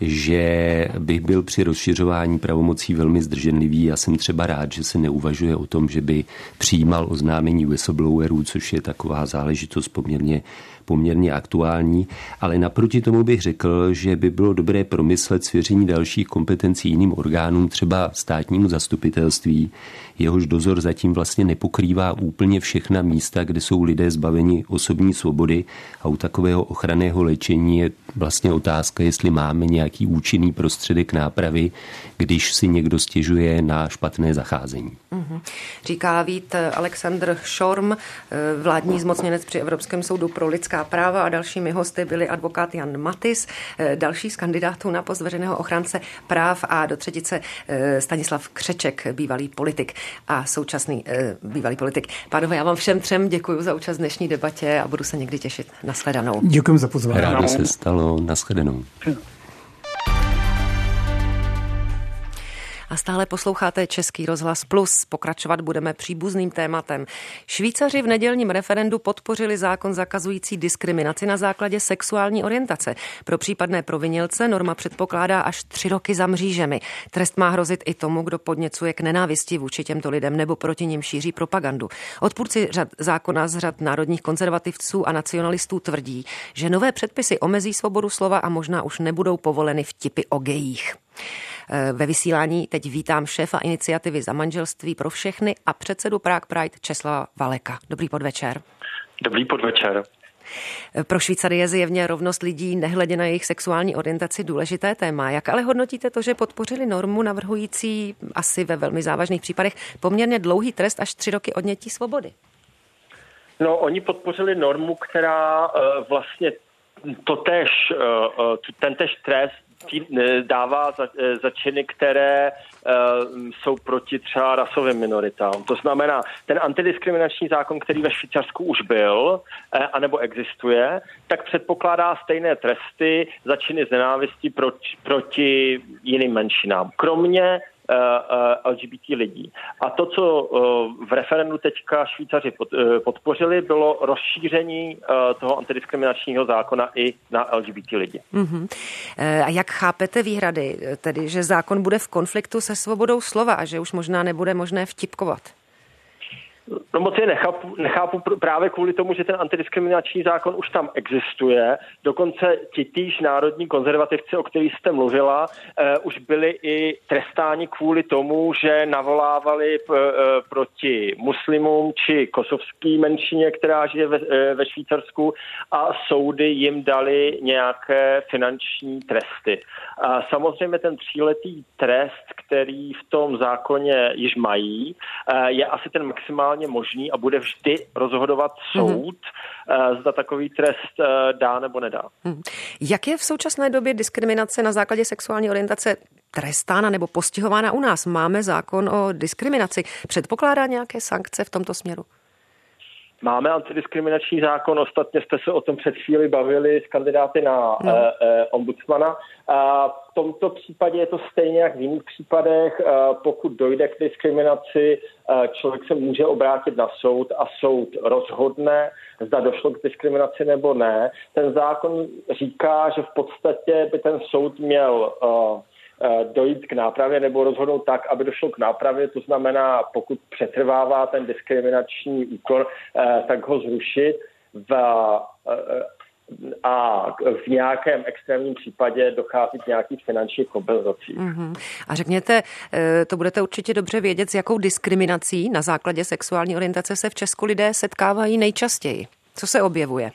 že bych byl při rozšiřování pravomocí velmi zdrženlivý. Já jsem třeba rád, že se neuvažuje o tom, že by přijímal oznámení whistleblowerů, což je taková záležitost poměrně poměrně aktuální, ale naproti tomu bych řekl, že by bylo dobré promyslet svěření dalších kompetencí jiným orgánům, třeba státnímu zastupitelství, jehož dozor zatím vlastně nepokrývá úplně všechna místa, kde jsou lidé zbaveni osobní svobody a u takového ochranného léčení je vlastně otázka, jestli máme nějaký účinný prostředek nápravy, když si někdo stěžuje na špatné zacházení. Mm-hmm. Říká Vít Alexander Šorm, eh, vládní zmocněnec při Evropském soudu pro lidská práva a dalšími hosty byli advokát Jan Matis, eh, další z kandidátů na post veřejného ochránce práv a do třetice eh, Stanislav Křeček, bývalý politik a současný bývalý politik. Pánové, já vám všem třem děkuji za účast v dnešní debatě a budu se někdy těšit. Naschledanou. Děkuji za pozvání. Rádo se stalo. Naschledanou. A stále posloucháte Český rozhlas Plus. Pokračovat budeme příbuzným tématem. Švýcaři v nedělním referendu podpořili zákon zakazující diskriminaci na základě sexuální orientace. Pro případné provinilce norma předpokládá až tři roky za mřížemi. Trest má hrozit i tomu, kdo podněcuje k nenávisti vůči těmto lidem nebo proti nim šíří propagandu. Odpůrci řad zákona z řad národních konzervativců a nacionalistů tvrdí, že nové předpisy omezí svobodu slova a možná už nebudou povoleny vtipy o gejích. Eh, ve vysílání teď vítám šéfa iniciativy za manželství pro všechny a předsedu Prague Pride Česlava Valeka. Dobrý podvečer. Dobrý podvečer. Pro Švýcary je zjevně rovnost lidí, nehledě na jejich sexuální orientaci, důležité téma. Jak ale hodnotíte to, že podpořili normu navrhující asi ve velmi závažných případech poměrně dlouhý trest až tři roky odnětí svobody? No, oni podpořili normu, která uh, vlastně totež, uh, ten tež trest dává za, za činy, které uh, jsou proti třeba rasovým minoritám. To znamená, ten antidiskriminační zákon, který ve Švýcarsku už byl, uh, anebo existuje, tak předpokládá stejné tresty za činy z nenávistí proti, jiným menšinám. Kromě Eh, eh, LGBT lidí. A to, co eh, v referendu teďka Švýcaři podpořili, bylo rozšíření toho antidiskriminačního zákona i na LGBT lidi. Uh-huh. A jak chápete výhrady, tedy, že zákon bude v konfliktu se svobodou slova a že už možná nebude možné vtipkovat? No moc je nechápu, nechápu právě kvůli tomu, že ten antidiskriminační zákon už tam existuje. Dokonce ti týž národní konzervativci, o kterých jste mluvila, eh, už byli i trestáni kvůli tomu, že navolávali p, eh, proti muslimům či kosovský menšině, která žije ve, eh, ve Švýcarsku a soudy jim dali nějaké finanční tresty. A samozřejmě ten tříletý trest, který v tom zákoně již mají, eh, je asi ten maximálně možný a bude vždy rozhodovat mhm. soud, mm-hmm. zda takový trest eh, dá nebo nedá. Mm. Jak je v současné době diskriminace na základě sexuální orientace trestána nebo postihována u nás? Máme zákon o diskriminaci. Předpokládá nějaké sankce v tomto směru? Máme antidiskriminační zákon, ostatně jste se o tom před chvíli bavili s kandidáty na no. eh, eh, ombudsmana. A v tomto případě je to stejně jak v jiných případech. Eh, pokud dojde k diskriminaci, eh, člověk se může obrátit na soud a soud rozhodne, zda došlo k diskriminaci nebo ne. Ten zákon říká, že v podstatě by ten soud měl eh, dojít k nápravě nebo rozhodnout tak, aby došlo k nápravě. To znamená, pokud přetrvává ten diskriminační úkon, eh, tak ho zrušit v, eh, a v nějakém extrémním případě dochází k nějakých finančních kompenzacích. Mm-hmm. A řekněte, to budete určitě dobře vědět, s jakou diskriminací na základě sexuální orientace se v Česku lidé setkávají nejčastěji. Co se objevuje?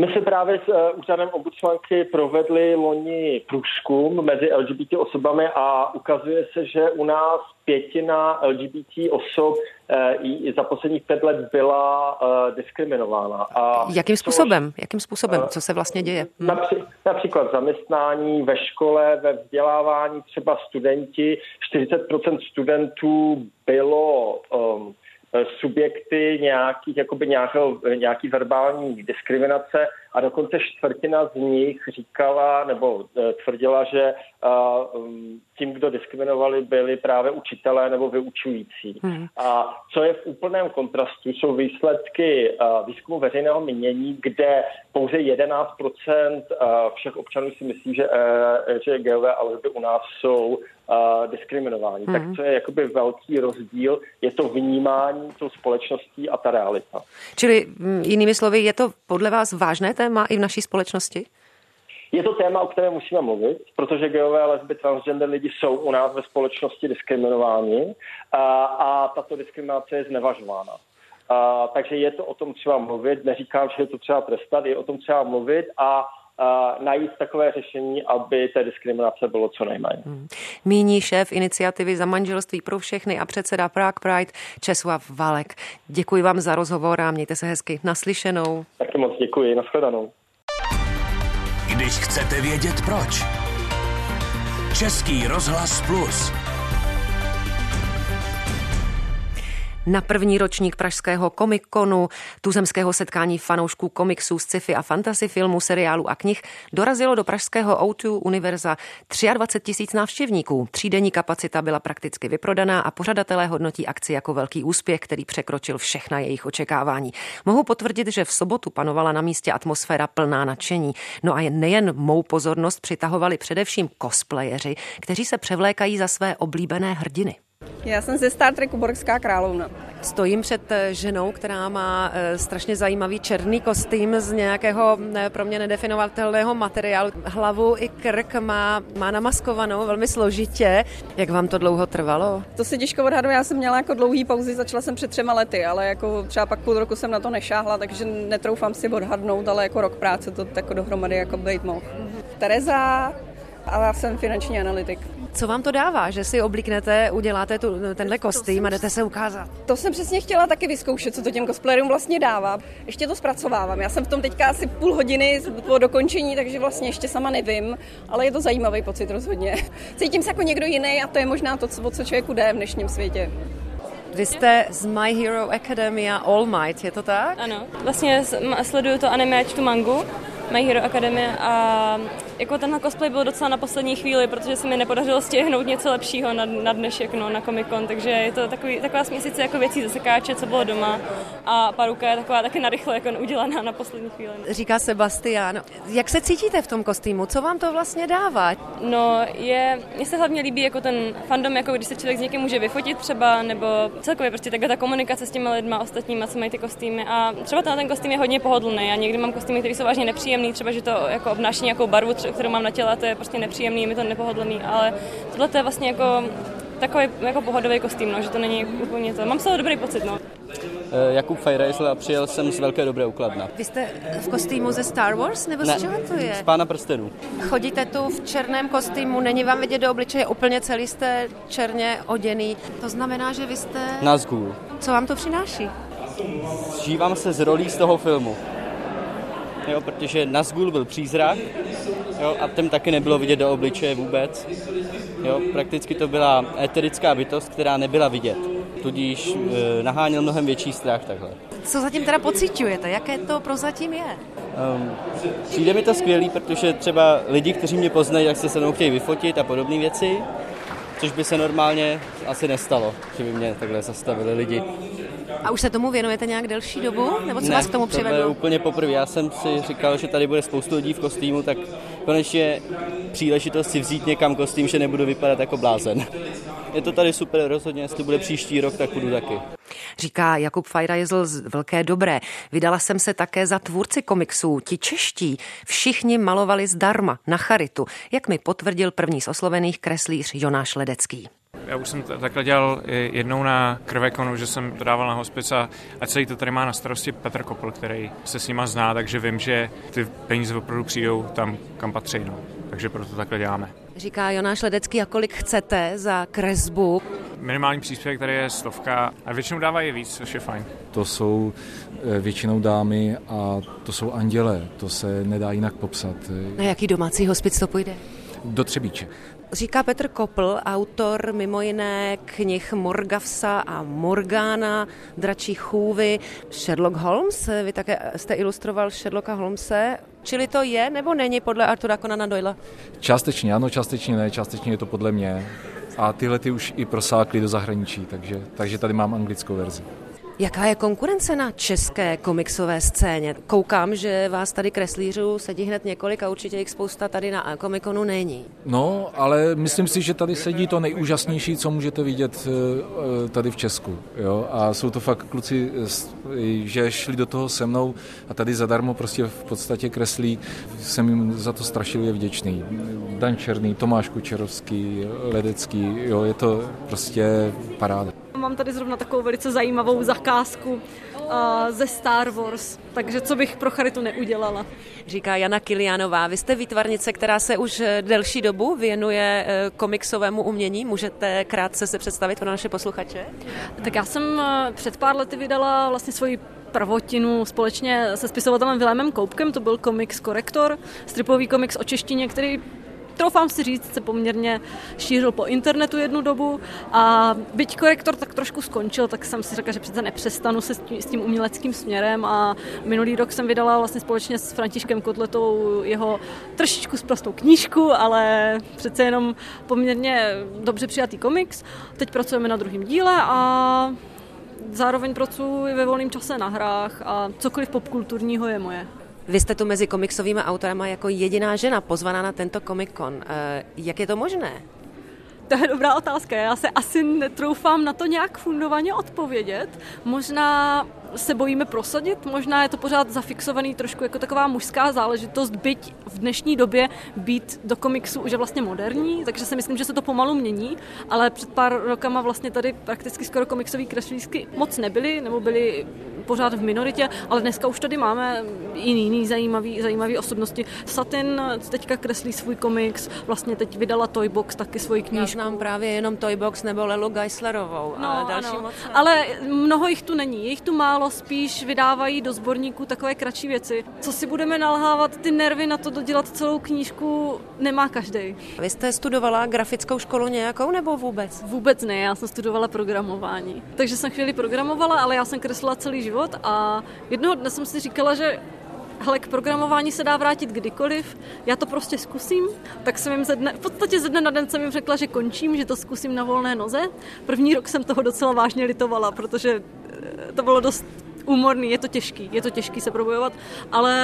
My se právě s uh, úřadem ombudsmanky provedli loni průzkum mezi LGBT osobami a ukazuje se, že u nás pětina LGBT osob uh, za posledních pět let byla uh, diskriminována. A Jakým způsobem? Což, Jakým způsobem? Co se vlastně děje? Hm. Napří, například zaměstnání, ve škole, ve vzdělávání, třeba studenti. 40% studentů bylo um, Eh, subjekty nějakých, jakoby nějakého, nějaký verbální diskriminace a dokonce čtvrtina z nich říkala nebo eh, tvrdila, že mm, tím, kdo diskriminovali, byli právě učitelé nebo vyučující. Hmm. A co je v úplném kontrastu, jsou výsledky výzkumu veřejného mínění, kde pouze 11% všech občanů si myslí, že, že geové a lesby u nás jsou diskriminování. Hmm. Tak to je jakoby velký rozdíl, je to vnímání tou společností a ta realita. Čili jinými slovy, je to podle vás vážné téma i v naší společnosti? Je to téma, o kterém musíme mluvit, protože geové, lesby, transgender lidi jsou u nás ve společnosti diskriminováni a, a tato diskriminace je znevažována. A, takže je to o tom třeba mluvit, neříkám, že je to třeba trestat, je o tom třeba mluvit a najít takové řešení, aby té diskriminace bylo co nejméně. Hmm. Míní šéf iniciativy za manželství pro všechny a předseda Prague Pride Česlav Valek. Děkuji vám za rozhovor a mějte se hezky. Naslyšenou. Taky moc děkuji. Naschledanou. Když chcete vědět proč. Český rozhlas plus. Na první ročník pražského komikonu, tuzemského setkání fanoušků komiksů, sci-fi a fantasy filmů, seriálu a knih dorazilo do pražského O2 Univerza 23 tisíc návštěvníků. Třídenní kapacita byla prakticky vyprodaná a pořadatelé hodnotí akci jako velký úspěch, který překročil všechna jejich očekávání. Mohu potvrdit, že v sobotu panovala na místě atmosféra plná nadšení. No a nejen mou pozornost přitahovali především cosplayeři, kteří se převlékají za své oblíbené hrdiny. Já jsem ze Star Treku Borská královna. Stojím před eh, ženou, která má eh, strašně zajímavý černý kostým z nějakého pro mě nedefinovatelného materiálu. Hlavu i krk má, má namaskovanou velmi složitě. Jak vám to dlouho trvalo? To si těžko odhaduje. Já jsem měla jako dlouhý pauzy, začala jsem před třema lety, ale jako třeba pak půl roku jsem na to nešáhla, takže netroufám si odhadnout, ale jako rok práce to jako dohromady jako být mohl. Tereza a já jsem finanční analytik. Co vám to dává, že si oblíknete, uděláte tu, tenhle kostým a jdete se ukázat? To jsem přesně chtěla taky vyzkoušet, co to těm cosplayerům vlastně dává. Ještě to zpracovávám. Já jsem v tom teďka asi půl hodiny po dokončení, takže vlastně ještě sama nevím, ale je to zajímavý pocit rozhodně. Cítím se jako někdo jiný a to je možná to, o co člověku jde v dnešním světě. Vy jste z My Hero Academia All Might, je to tak? Ano, vlastně sleduju to anime, tu mangu My Hero Academia a jako tenhle cosplay byl docela na poslední chvíli, protože se mi nepodařilo stihnout něco lepšího na, na dnešek, no, na Comic Con, takže je to takový, taková směsice jako věcí ze sekáče, co bylo doma a paruka je taková taky narychle jako udělaná na poslední chvíli. Říká Sebastian. Jak se cítíte v tom kostýmu? Co vám to vlastně dává? No, je, mně se hlavně líbí jako ten fandom, jako když se člověk s někým může vyfotit třeba, nebo celkově prostě takhle ta komunikace s těmi lidmi ostatními, co mají ty kostýmy. A třeba ten, ten kostým je hodně pohodlný. Já někdy mám kostýmy, které jsou vážně nepříjemné, třeba že to jako obnáší nějakou barvu, kterou mám na těle, to je prostě nepříjemný, je mi to nepohodlný, ale tohle to je vlastně jako takový jako pohodový kostým, no, že to není úplně to. Mám z toho dobrý pocit, no. Eh, Jakub Fajrejsl a přijel jsem z Velké Dobré ukladna. Vy jste v kostýmu ze Star Wars, nebo ne, z čeho to je? z Pána prstenů. Chodíte tu v černém kostýmu, není vám vidět do obličeje, úplně celý jste černě oděný. To znamená, že vy jste... Nazgul. Co vám to přináší? Žívám se z rolí z toho filmu jo, protože Nazgul byl přízrak jo, a ten taky nebylo vidět do obličeje vůbec. Jo, prakticky to byla eterická bytost, která nebyla vidět, tudíž e, naháněl mnohem větší strach takhle. Co zatím teda pocitujete? Jaké to prozatím je? Um, přijde mi to skvělý, protože třeba lidi, kteří mě poznají, jak se se mnou chtějí vyfotit a podobné věci, což by se normálně asi nestalo, že by mě takhle zastavili lidi. A už se tomu věnujete nějak delší dobu? Nebo co ne, vás k tomu přivedlo? Ne, úplně poprvé. Já jsem si říkal, že tady bude spoustu lidí v kostýmu, tak konečně příležitost si vzít někam kostým, že nebudu vypadat jako blázen. Je to tady super, rozhodně, jestli bude příští rok, tak budu taky. Říká Jakub Fajrajzl z Velké Dobré. Vydala jsem se také za tvůrci komiksů. Ti čeští všichni malovali zdarma, na charitu, jak mi potvrdil první z oslovených kreslíř Jonáš Ledecký. Já už jsem takhle dělal jednou na krvekonu, že jsem to dával na hospic a, a celý to tady má na starosti Petr Kopl, který se s nima zná, takže vím, že ty peníze opravdu přijdou tam, kam patří. No. Takže proto takhle děláme. Říká Jonáš Ledecký, a kolik chcete za kresbu? Minimální příspěvek tady je stovka a většinou dávají víc, což je fajn. To jsou eh, většinou dámy a to jsou anděle, to se nedá jinak popsat. Na jaký domácí hospic to půjde? Do Třebíče. Říká Petr Kopl, autor mimo jiné knih Morgavsa a Morgana, Dračí chůvy, Sherlock Holmes. Vy také jste ilustroval Sherlocka Holmese. Čili to je nebo není podle Artura Conana Doyle? Částečně ano, částečně ne, částečně je to podle mě. A tyhle ty už i prosákly do zahraničí, takže, takže tady mám anglickou verzi. Jaká je konkurence na české komiksové scéně? Koukám, že vás tady kreslířů sedí hned několik a určitě jich spousta tady na Komikonu není. No, ale myslím si, že tady sedí to nejúžasnější, co můžete vidět eh, tady v Česku. Jo? A jsou to fakt kluci, že šli do toho se mnou a tady zadarmo prostě v podstatě kreslí. Jsem jim za to strašlivě vděčný. Dan Černý, Tomáš Kučerovský, Ledecký, jo, je to prostě paráda. Mám tady zrovna takovou velice zajímavou zakázku uh, ze Star Wars, takže co bych pro Charitu neudělala. Říká Jana Kilianová. Vy jste výtvarnice, která se už eh, delší dobu věnuje eh, komiksovému umění. Můžete krátce se představit pro naše posluchače? Tak já jsem před pár lety vydala vlastně svoji prvotinu společně se spisovatelem Vilémem Koupkem, to byl komiks Korektor, stripový komiks o češtině, který troufám si říct, se poměrně šířil po internetu jednu dobu a byť korektor tak trošku skončil, tak jsem si řekla, že přece nepřestanu se s tím uměleckým směrem a minulý rok jsem vydala vlastně společně s Františkem Kotletou jeho trošičku zprostou knížku, ale přece jenom poměrně dobře přijatý komiks. Teď pracujeme na druhém díle a zároveň pracuji ve volném čase na hrách a cokoliv popkulturního je moje. Vy jste tu mezi komiksovými autorama jako jediná žena pozvaná na tento Comic Con. Eh, jak je to možné? To je dobrá otázka. Já se asi netroufám na to nějak fundovaně odpovědět. Možná se bojíme prosadit, možná je to pořád zafixovaný trošku jako taková mužská záležitost, byť v dnešní době být do komiksu už je vlastně moderní, takže si myslím, že se to pomalu mění, ale před pár rokama vlastně tady prakticky skoro komiksový kreslířky moc nebyly, nebo byly pořád v minoritě, ale dneska už tady máme jiný, jiný zajímavý, zajímavý osobnosti. Satin teďka kreslí svůj komiks, vlastně teď vydala Toybox taky svoji knížku. Já znám právě jenom Toybox nebo Lelu Geislerovou, no, ale další ano. moc ne. Ale mnoho jich tu není, jich tu málo, spíš vydávají do sborníků takové kratší věci. Co si budeme nalhávat, ty nervy na to dodělat celou knížku nemá každý. Vy jste studovala grafickou školu nějakou nebo vůbec? Vůbec ne, já jsem studovala programování. Takže jsem chvíli programovala, ale já jsem kreslila celý život a jednoho dne jsem si říkala, že hele, k programování se dá vrátit kdykoliv, já to prostě zkusím, tak jsem jim ze dne, v podstatě ze dne na den jsem jim řekla, že končím, že to zkusím na volné noze. První rok jsem toho docela vážně litovala, protože eh, to bylo dost úmorný, je to těžký, je to těžký se probojovat, ale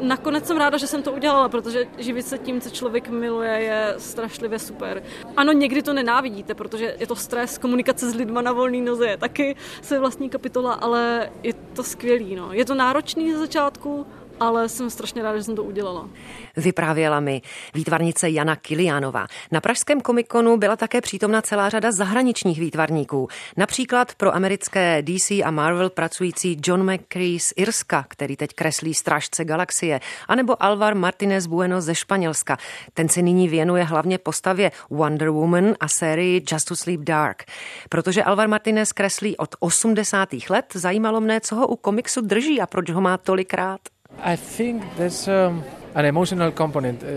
nakonec jsem ráda, že jsem to udělala, protože živit se tím, co člověk miluje, je strašlivě super. Ano, někdy to nenávidíte, protože je to stres, komunikace s lidma na volné noze je taky své vlastní kapitola, ale je to skvělý, no. Je to náročný ze začátku, ale jsem strašně ráda, že jsem to udělala. Vyprávěla mi výtvarnice Jana Kiliánová. Na pražském komikonu byla také přítomna celá řada zahraničních výtvarníků. Například pro americké DC a Marvel pracující John McCree z Irska, který teď kreslí Strážce galaxie, anebo Alvar Martinez Bueno ze Španělska. Ten se nyní věnuje hlavně postavě Wonder Woman a sérii Just to Sleep Dark. Protože Alvar Martinez kreslí od 80. let, zajímalo mne, co ho u komiksu drží a proč ho má tolikrát. I think there's um, an emotional component uh,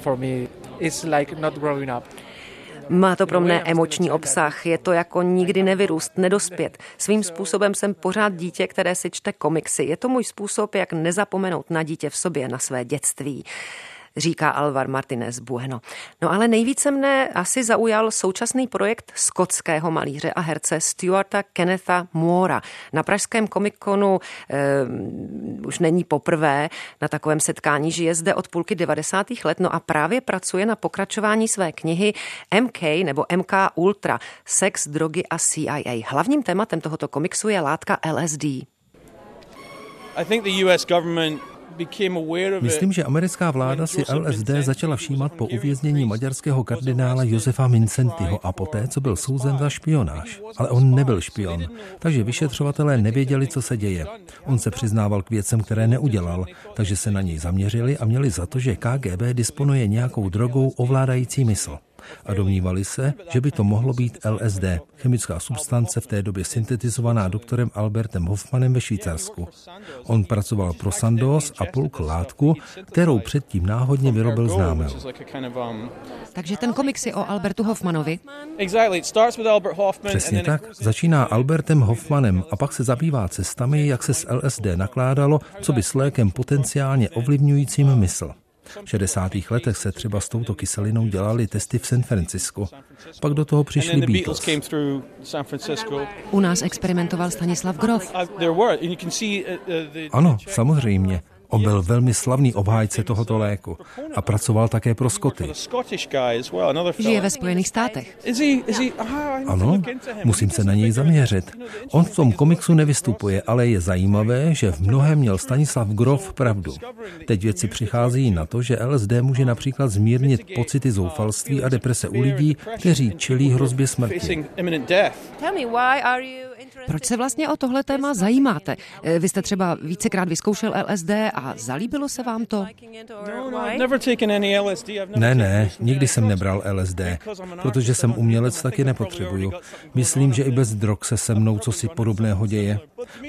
for me. It's like not growing up. Má to pro mne emoční obsah, je to jako nikdy nevyrůst, nedospět. Svým způsobem jsem pořád dítě, které si čte komiksy. Je to můj způsob, jak nezapomenout na dítě v sobě, na své dětství říká Alvar Martinez Bueno. No ale nejvíce mne asi zaujal současný projekt skotského malíře a herce Stuarta Kennetha Moora. Na pražském komikonu eh, už není poprvé na takovém setkání, žije zde od půlky 90. let, no a právě pracuje na pokračování své knihy MK nebo MK Ultra, sex, drogy a CIA. Hlavním tématem tohoto komiksu je látka LSD. I think the US government Myslím, že americká vláda si LSD začala všímat po uvěznění maďarského kardinála Josefa Mincentiho a poté, co byl souzen za špionáž. Ale on nebyl špion, takže vyšetřovatelé nevěděli, co se děje. On se přiznával k věcem, které neudělal, takže se na něj zaměřili a měli za to, že KGB disponuje nějakou drogou ovládající mysl a domnívali se, že by to mohlo být LSD, chemická substance v té době syntetizovaná doktorem Albertem Hoffmanem ve Švýcarsku. On pracoval pro Sandoz a pulk látku, kterou předtím náhodně vyrobil známel. Takže ten komiks je o Albertu Hoffmanovi? Přesně tak. Začíná Albertem Hoffmanem a pak se zabývá cestami, jak se s LSD nakládalo, co by s lékem potenciálně ovlivňujícím mysl. V 60. letech se třeba s touto kyselinou dělali testy v San Francisco. Pak do toho přišli Beatles. U nás experimentoval Stanislav Grof. Ano, samozřejmě. On byl velmi slavný obhájce tohoto léku a pracoval také pro Skoty. Žije ve Spojených státech. Ano, musím se na něj zaměřit. On v tom komiksu nevystupuje, ale je zajímavé, že v mnohem měl Stanislav Grof pravdu. Teď věci přichází na to, že LSD může například zmírnit pocity zoufalství a deprese u lidí, kteří čelí hrozbě smrti. Proč se vlastně o tohle téma zajímáte? Vy jste třeba vícekrát vyzkoušel LSD a zalíbilo se vám to? Ne, ne, nikdy jsem nebral LSD, protože jsem umělec, taky nepotřebuju. Myslím, že i bez drog se se mnou co si podobného děje.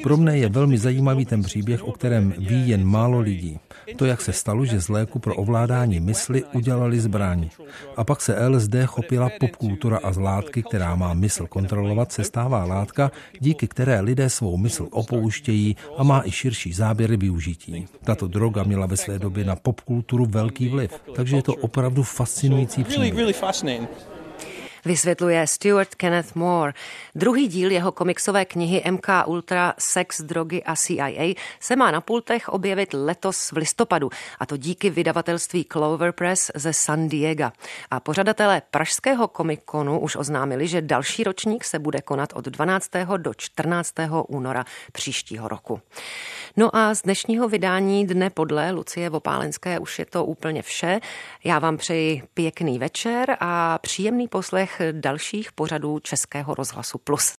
Pro mne je velmi zajímavý ten příběh, o kterém ví jen málo lidí. To, jak se stalo, že z léku pro ovládání mysli udělali zbraň. A pak se LSD chopila popkultura a z látky, která má mysl kontrolovat, se stává látka, díky které lidé svou mysl opouštějí a má i širší záběry využití. Tato droga měla ve své době na popkulturu velký vliv, takže je to opravdu fascinující příběh. Vysvětluje Stuart Kenneth Moore. Druhý díl jeho komiksové knihy MK Ultra Sex, drogy a CIA se má na pultech objevit letos v listopadu, a to díky vydavatelství Clover Press ze San Diego. A pořadatelé pražského komikonu už oznámili, že další ročník se bude konat od 12. do 14. února příštího roku. No a z dnešního vydání Dne podle Lucie Vopálenské už je to úplně vše. Já vám přeji pěkný večer a příjemný poslech dalších pořadů Českého rozhlasu Plus.